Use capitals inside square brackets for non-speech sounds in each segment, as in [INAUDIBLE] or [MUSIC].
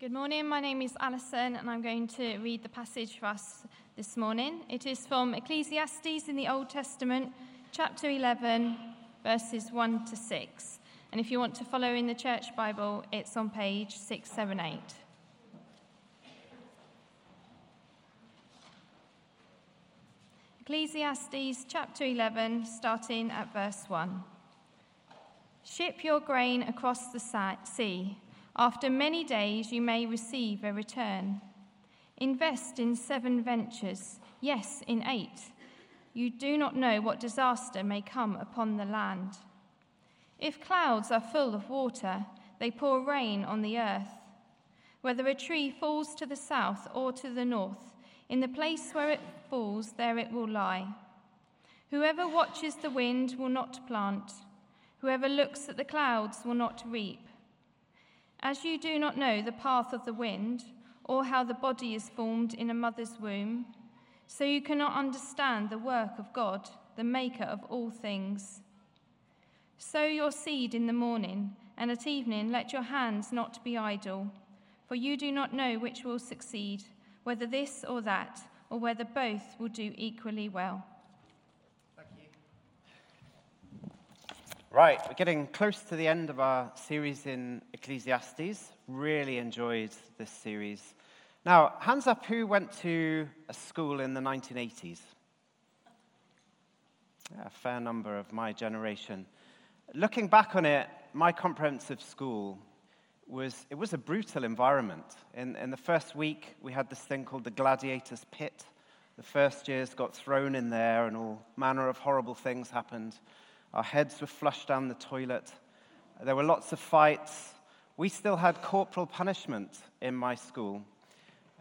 Good morning. My name is Alison, and I'm going to read the passage for us this morning. It is from Ecclesiastes in the Old Testament, chapter 11, verses 1 to 6. And if you want to follow in the church Bible, it's on page 678. Ecclesiastes chapter 11, starting at verse 1. Ship your grain across the sea. After many days, you may receive a return. Invest in seven ventures, yes, in eight. You do not know what disaster may come upon the land. If clouds are full of water, they pour rain on the earth. Whether a tree falls to the south or to the north, in the place where it falls, there it will lie. Whoever watches the wind will not plant. Whoever looks at the clouds will not reap. As you do not know the path of the wind, or how the body is formed in a mother's womb, so you cannot understand the work of God, the maker of all things. Sow your seed in the morning, and at evening let your hands not be idle, for you do not know which will succeed whether this or that, or whether both will do equally well. Thank you. Right, we're getting close to the end of our series in Ecclesiastes. Really enjoyed this series. Now, hands up who went to a school in the 1980s? Yeah, a fair number of my generation. Looking back on it, my comprehensive school was it was a brutal environment. In, in the first week, we had this thing called the gladiator's pit. The first years got thrown in there, and all manner of horrible things happened. Our heads were flushed down the toilet. There were lots of fights. We still had corporal punishment in my school.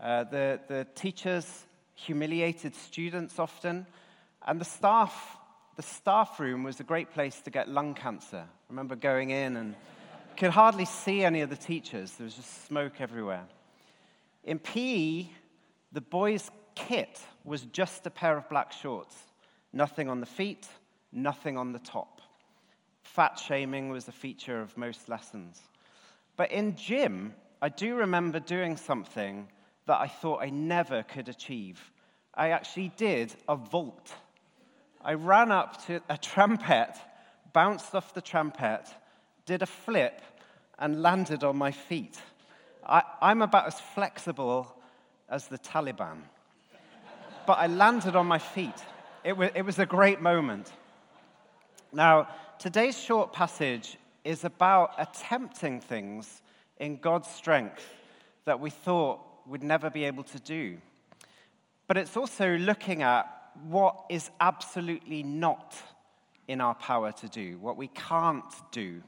Uh, the, the teachers humiliated students often, and the staff, the staff room was a great place to get lung cancer. I remember going in and could hardly see any of the teachers. There was just smoke everywhere. In PE, the boys' kit was just a pair of black shorts, nothing on the feet, nothing on the top. Fat shaming was a feature of most lessons. But in gym, I do remember doing something that I thought I never could achieve. I actually did a vault. I ran up to a trampet, bounced off the trampet, did a flip, and landed on my feet. I, I'm about as flexible as the Taliban. But I landed on my feet. It was, it was a great moment. Now, today's short passage is about attempting things in God's strength that we thought we'd never be able to do. But it's also looking at what is absolutely not in our power to do, what we can't do.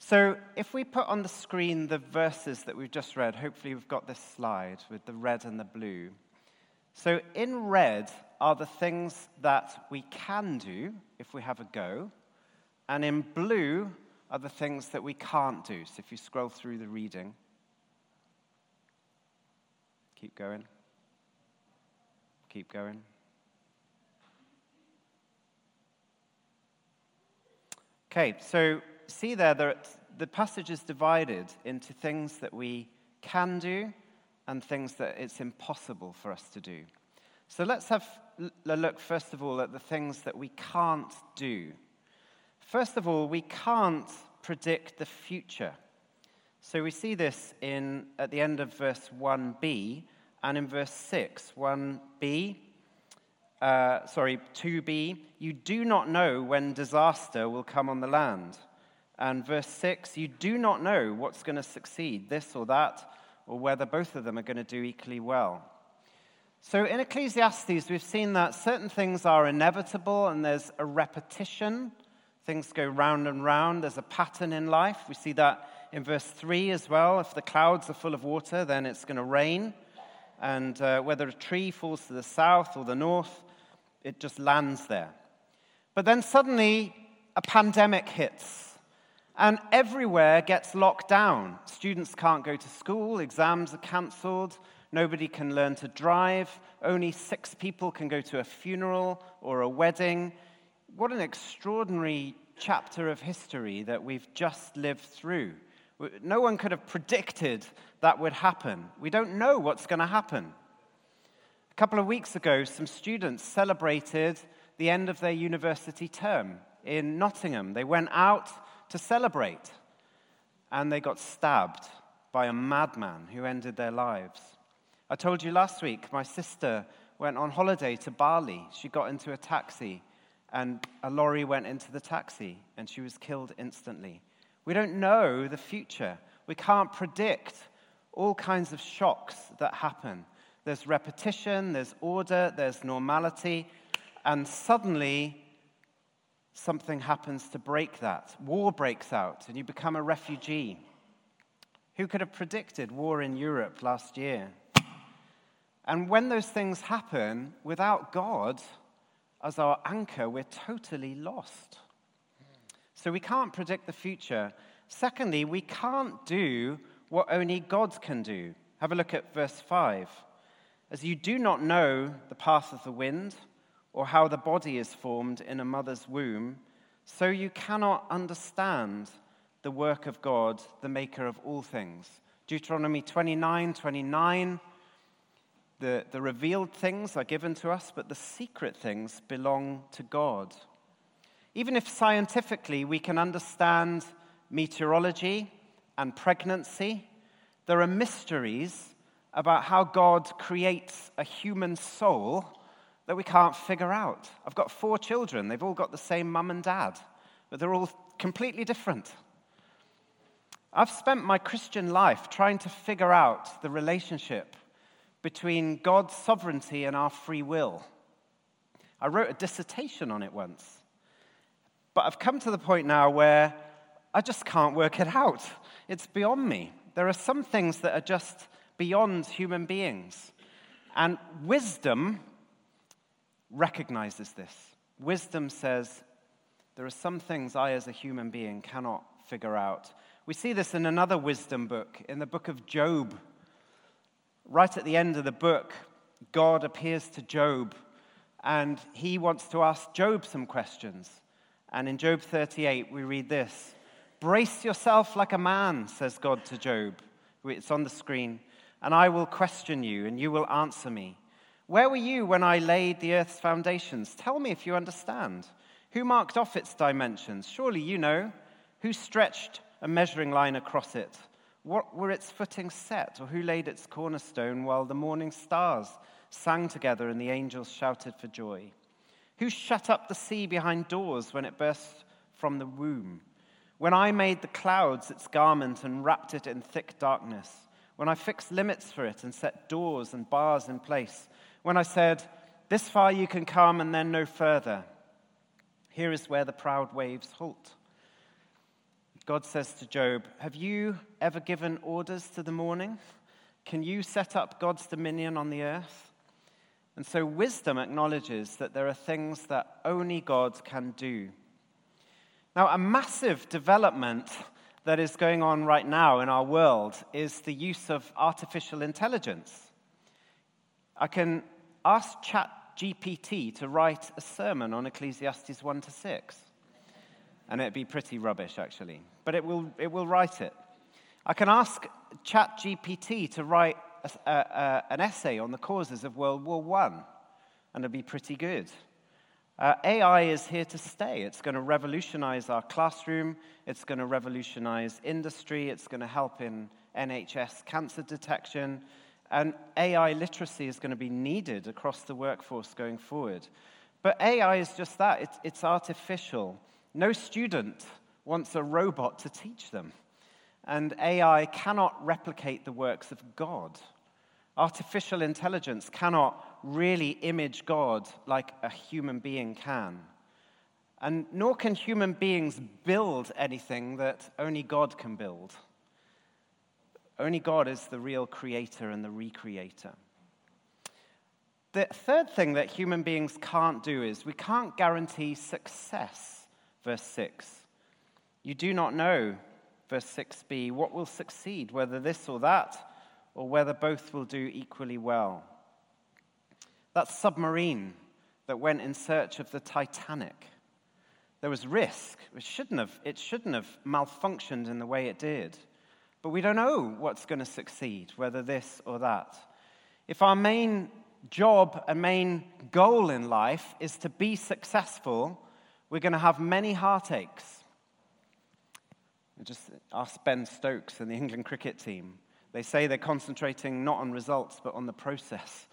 So, if we put on the screen the verses that we've just read, hopefully we've got this slide with the red and the blue. So, in red are the things that we can do if we have a go, and in blue are the things that we can't do. So, if you scroll through the reading, keep going, keep going. Okay, so see there that the passage is divided into things that we can do and things that it's impossible for us to do. So let's have a look, first of all, at the things that we can't do. First of all, we can't predict the future. So we see this in, at the end of verse 1b and in verse 6. 1b, uh, sorry, 2b, you do not know when disaster will come on the land. And verse 6, you do not know what's going to succeed, this or that, or whether both of them are going to do equally well. So in Ecclesiastes, we've seen that certain things are inevitable and there's a repetition. Things go round and round. There's a pattern in life. We see that in verse 3 as well. If the clouds are full of water, then it's going to rain. And uh, whether a tree falls to the south or the north, it just lands there. But then suddenly a pandemic hits. And everywhere gets locked down. Students can't go to school, exams are cancelled, nobody can learn to drive, only six people can go to a funeral or a wedding. What an extraordinary chapter of history that we've just lived through, No one could have predicted that would happen. We don't know what's going to happen. A couple of weeks ago, some students celebrated the end of their university term in Nottingham. They went out to celebrate and they got stabbed by a madman who ended their lives. I told you last week my sister went on holiday to Bali. She got into a taxi and a lorry went into the taxi and she was killed instantly. We don't know the future. We can't predict all kinds of shocks that happen. There's repetition, there's order, there's normality, and suddenly something happens to break that. War breaks out, and you become a refugee. Who could have predicted war in Europe last year? And when those things happen, without God as our anchor, we're totally lost. So we can't predict the future. Secondly, we can't do what only God can do. Have a look at verse 5. As you do not know the path of the wind or how the body is formed in a mother's womb, so you cannot understand the work of God, the maker of all things. Deuteronomy 29 29. The, the revealed things are given to us, but the secret things belong to God. Even if scientifically we can understand meteorology and pregnancy, there are mysteries about how God creates a human soul that we can't figure out. I've got four children, they've all got the same mum and dad, but they're all completely different. I've spent my Christian life trying to figure out the relationship between God's sovereignty and our free will. I wrote a dissertation on it once. But I've come to the point now where I just can't work it out. It's beyond me. There are some things that are just beyond human beings. And wisdom recognizes this. Wisdom says, there are some things I, as a human being, cannot figure out. We see this in another wisdom book, in the book of Job. Right at the end of the book, God appears to Job and he wants to ask Job some questions. And in Job 38, we read this Brace yourself like a man, says God to Job. It's on the screen. And I will question you, and you will answer me. Where were you when I laid the earth's foundations? Tell me if you understand. Who marked off its dimensions? Surely you know. Who stretched a measuring line across it? What were its footings set, or who laid its cornerstone while the morning stars sang together and the angels shouted for joy? Who shut up the sea behind doors when it burst from the womb? When I made the clouds its garment and wrapped it in thick darkness, when I fixed limits for it and set doors and bars in place, when I said, This far you can come and then no further, here is where the proud waves halt. God says to Job, Have you ever given orders to the morning? Can you set up God's dominion on the earth? And so wisdom acknowledges that there are things that only God can do. Now, a massive development that is going on right now in our world is the use of artificial intelligence. I can ask ChatGPT to write a sermon on Ecclesiastes 1 to 6 and it'd be pretty rubbish, actually. But it will, it will write it. I can ask ChatGPT to write a, a, a, an essay on the causes of World War I, and it'd be pretty good. Uh, AI is here to stay. It's going to revolutionize our classroom, it's going to revolutionize industry, it's going to help in NHS cancer detection, and AI literacy is going to be needed across the workforce going forward. But AI is just that it's, it's artificial. No student wants a robot to teach them. And AI cannot replicate the works of God. Artificial intelligence cannot really image God like a human being can. And nor can human beings build anything that only God can build. Only God is the real creator and the recreator. The third thing that human beings can't do is we can't guarantee success verse 6. You do not know, verse 6b, what will succeed, whether this or that, or whether both will do equally well. That submarine that went in search of the Titanic, there was risk. It shouldn't have, it shouldn't have malfunctioned in the way it did. But we don't know what's going to succeed, whether this or that. If our main job and main goal in life is to be successful, we're going to have many heartaches. Just ask Ben Stokes and the England cricket team. They say they're concentrating not on results, but on the process.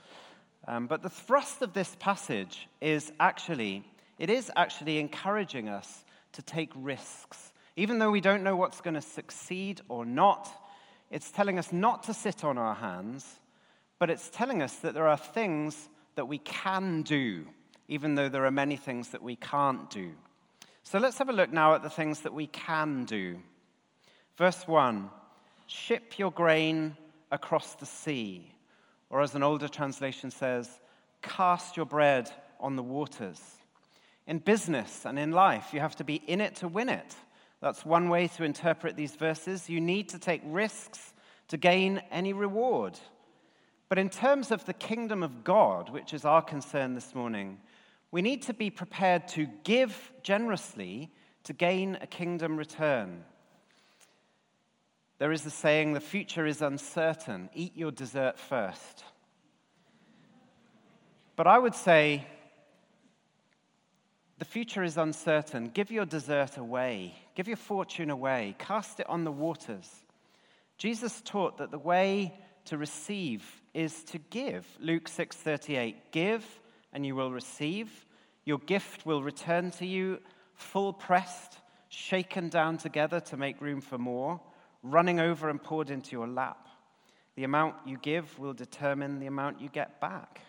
Um, but the thrust of this passage is actually, it is actually encouraging us to take risks. Even though we don't know what's going to succeed or not, it's telling us not to sit on our hands, but it's telling us that there are things that we can do, even though there are many things that we can't do. So let's have a look now at the things that we can do. Verse 1 Ship your grain across the sea. Or, as an older translation says, cast your bread on the waters. In business and in life, you have to be in it to win it. That's one way to interpret these verses. You need to take risks to gain any reward. But in terms of the kingdom of God, which is our concern this morning, we need to be prepared to give generously to gain a kingdom return. There is the saying, the future is uncertain. Eat your dessert first. But I would say, the future is uncertain. Give your dessert away. Give your fortune away. Cast it on the waters. Jesus taught that the way to receive is to give. Luke 6:38. Give and you will receive. Your gift will return to you full pressed, shaken down together to make room for more running over and poured into your lap. The amount you give will determine the amount you get back.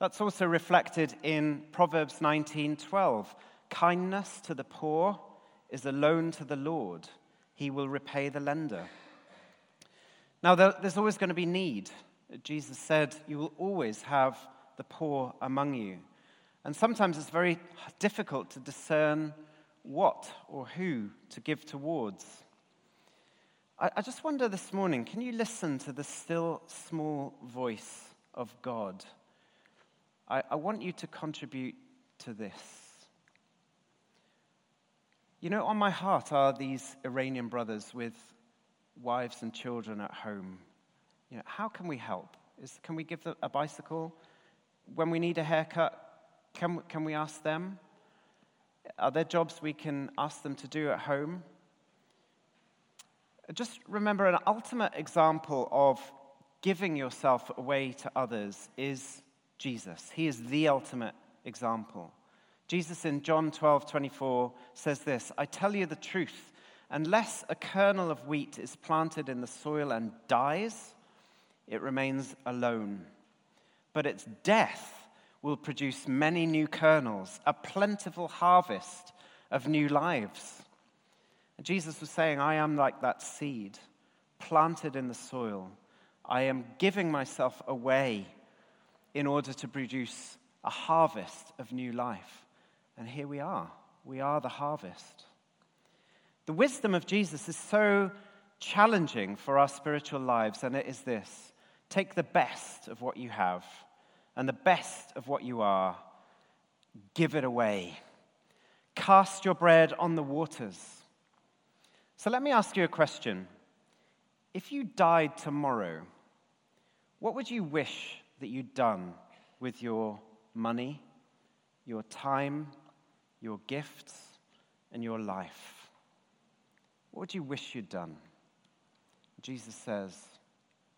That's also reflected in Proverbs 19:12. Kindness to the poor is a loan to the Lord. He will repay the lender. Now, there's always going to be need. Jesus said, You will always have the poor among you. And sometimes it's very difficult to discern what or who to give towards. I, I just wonder this morning can you listen to the still small voice of God? I, I want you to contribute to this. You know, on my heart are these Iranian brothers with wives and children at home. You know, how can we help? Is, can we give them a bicycle? When we need a haircut, can, can we ask them? Are there jobs we can ask them to do at home? Just remember an ultimate example of giving yourself away to others is Jesus. He is the ultimate example. Jesus in John 12 24 says this I tell you the truth, unless a kernel of wheat is planted in the soil and dies, it remains alone. But its death will produce many new kernels, a plentiful harvest of new lives. And Jesus was saying, I am like that seed planted in the soil. I am giving myself away in order to produce a harvest of new life. And here we are. We are the harvest. The wisdom of Jesus is so challenging for our spiritual lives, and it is this take the best of what you have and the best of what you are, give it away. Cast your bread on the waters. So let me ask you a question. If you died tomorrow, what would you wish that you'd done with your money, your time, your gifts, and your life? What would you wish you'd done? Jesus says,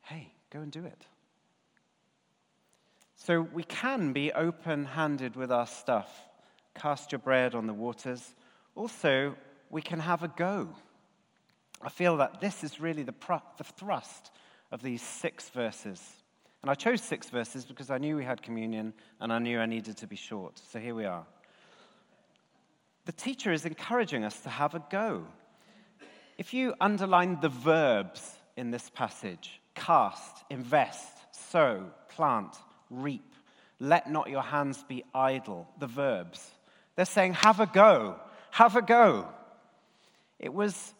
hey, go and do it. So we can be open handed with our stuff. Cast your bread on the waters. Also, we can have a go. I feel that this is really the, the thrust of these six verses. And I chose six verses because I knew we had communion and I knew I needed to be short. So here we are. The teacher is encouraging us to have a go. If you underline the verbs in this passage cast, invest, sow, plant, reap, let not your hands be idle, the verbs, they're saying have a go, have a go. It was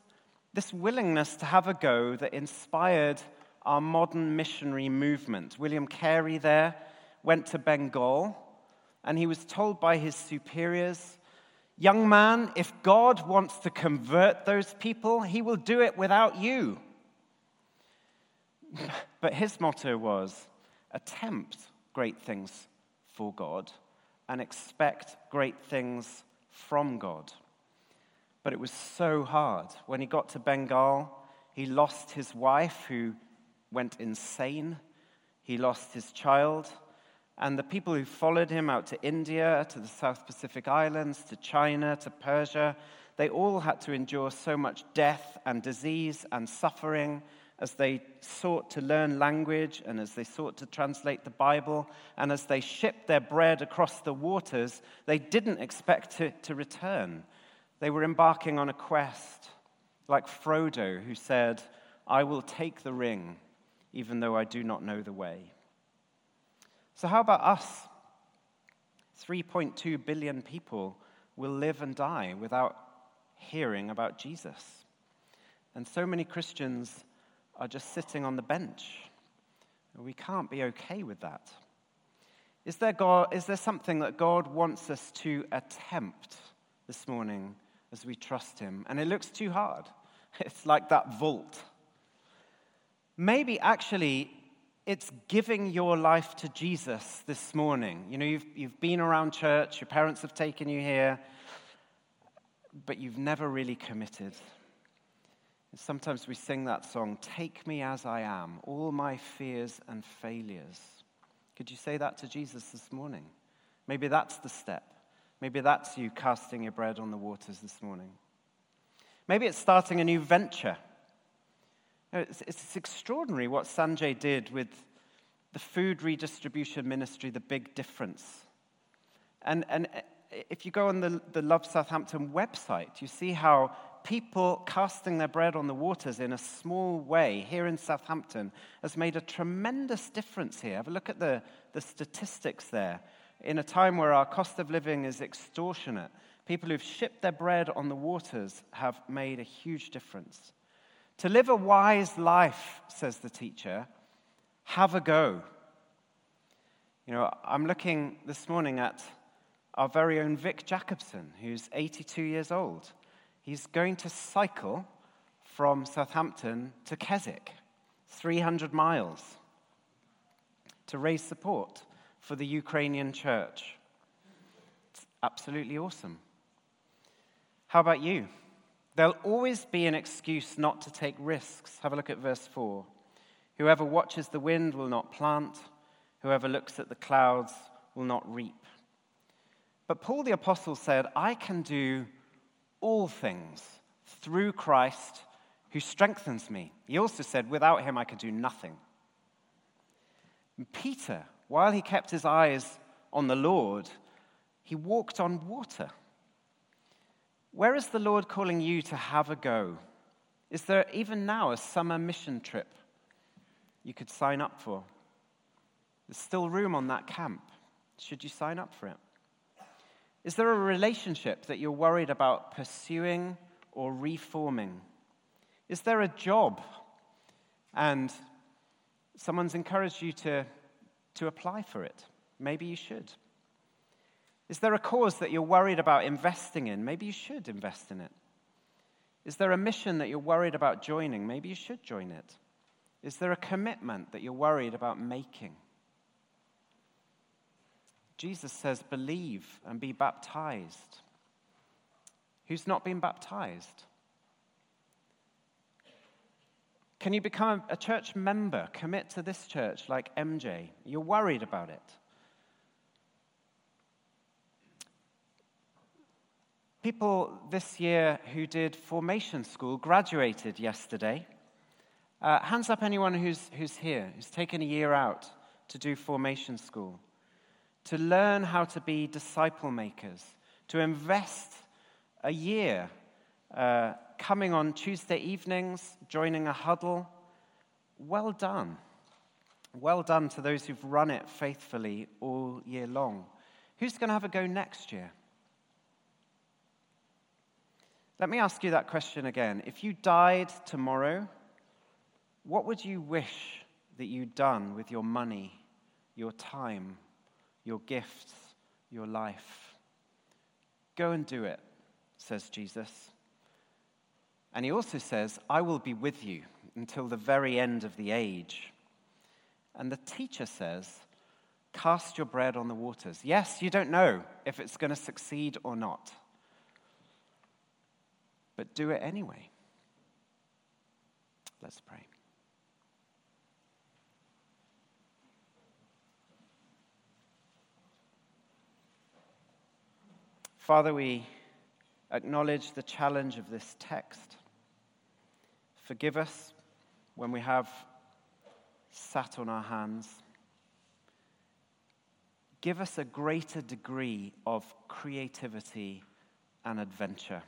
this willingness to have a go that inspired our modern missionary movement. William Carey there went to Bengal, and he was told by his superiors, Young man, if God wants to convert those people, he will do it without you. [LAUGHS] But his motto was attempt great things for God and expect great things from God. But it was so hard. When he got to Bengal, he lost his wife, who went insane. He lost his child. And the people who followed him out to India, to the South Pacific Islands, to China, to Persia, they all had to endure so much death and disease and suffering as they sought to learn language and as they sought to translate the Bible and as they shipped their bread across the waters, they didn't expect to, to return. They were embarking on a quest, like Frodo, who said, I will take the ring, even though I do not know the way. So, how about us? 3.2 billion people will live and die without hearing about Jesus. And so many Christians are just sitting on the bench. We can't be okay with that. Is there, God, is there something that God wants us to attempt this morning as we trust Him? And it looks too hard. [LAUGHS] It's like that vault. Maybe actually it's giving your life to Jesus this morning. You know, you've, you've been around church, your parents have taken you here, but you've never really committed. Sometimes we sing that song, Take Me As I Am, all my fears and failures. Could you say that to Jesus this morning? Maybe that's the step. Maybe that's you casting your bread on the waters this morning. Maybe it's starting a new venture. Uh, it's, it's extraordinary what Sanjay did with the food redistribution ministry, the big difference. And, and uh, if you go on the, the Love Southampton website, you see how people casting their bread on the waters in a small way here in Southampton has made a tremendous difference here. Have a look at the, the statistics there. In a time where our cost of living is extortionate, people who've shipped their bread on the waters have made a huge difference. To live a wise life, says the teacher, have a go. You know, I'm looking this morning at our very own Vic Jacobson, who's 82 years old. He's going to cycle from Southampton to Keswick, 300 miles, to raise support for the Ukrainian church. It's absolutely awesome. How about you? There'll always be an excuse not to take risks. Have a look at verse 4. Whoever watches the wind will not plant, whoever looks at the clouds will not reap. But Paul the Apostle said, I can do all things through Christ who strengthens me. He also said, Without him, I could do nothing. And Peter, while he kept his eyes on the Lord, he walked on water. Where is the Lord calling you to have a go? Is there even now a summer mission trip you could sign up for? There's still room on that camp. Should you sign up for it? Is there a relationship that you're worried about pursuing or reforming? Is there a job and someone's encouraged you to, to apply for it? Maybe you should. Is there a cause that you're worried about investing in? Maybe you should invest in it. Is there a mission that you're worried about joining? Maybe you should join it. Is there a commitment that you're worried about making? Jesus says, believe and be baptized. Who's not been baptized? Can you become a church member? Commit to this church like MJ? You're worried about it. People this year who did formation school graduated yesterday. Uh, hands up anyone who's, who's here, who's taken a year out to do formation school to learn how to be disciple makers, to invest a year uh, coming on Tuesday evenings, joining a huddle. Well done. Well done to those who've run it faithfully all year long. Who's going to have a go next year? Let me ask you that question again. If you died tomorrow, what would you wish that you'd done with your money, your time, your gifts, your life. Go and do it. says Jesus. And he also says, I will be with you until the very end of the age. And the teacher says, Cast your bread on the waters. Yes, you don't know if it's going to succeed or not, but do it anyway. Let's pray. Father, we acknowledge the challenge of this text. Forgive us when we have sat on our hands. Give us a greater degree of creativity and adventure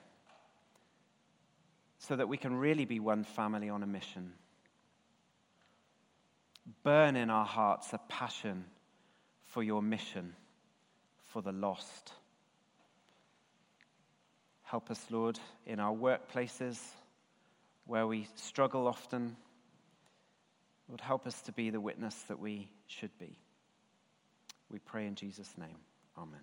so that we can really be one family on a mission. Burn in our hearts a passion for your mission, for the lost. Help us, Lord, in our workplaces where we struggle often. Lord, help us to be the witness that we should be. We pray in Jesus' name. Amen.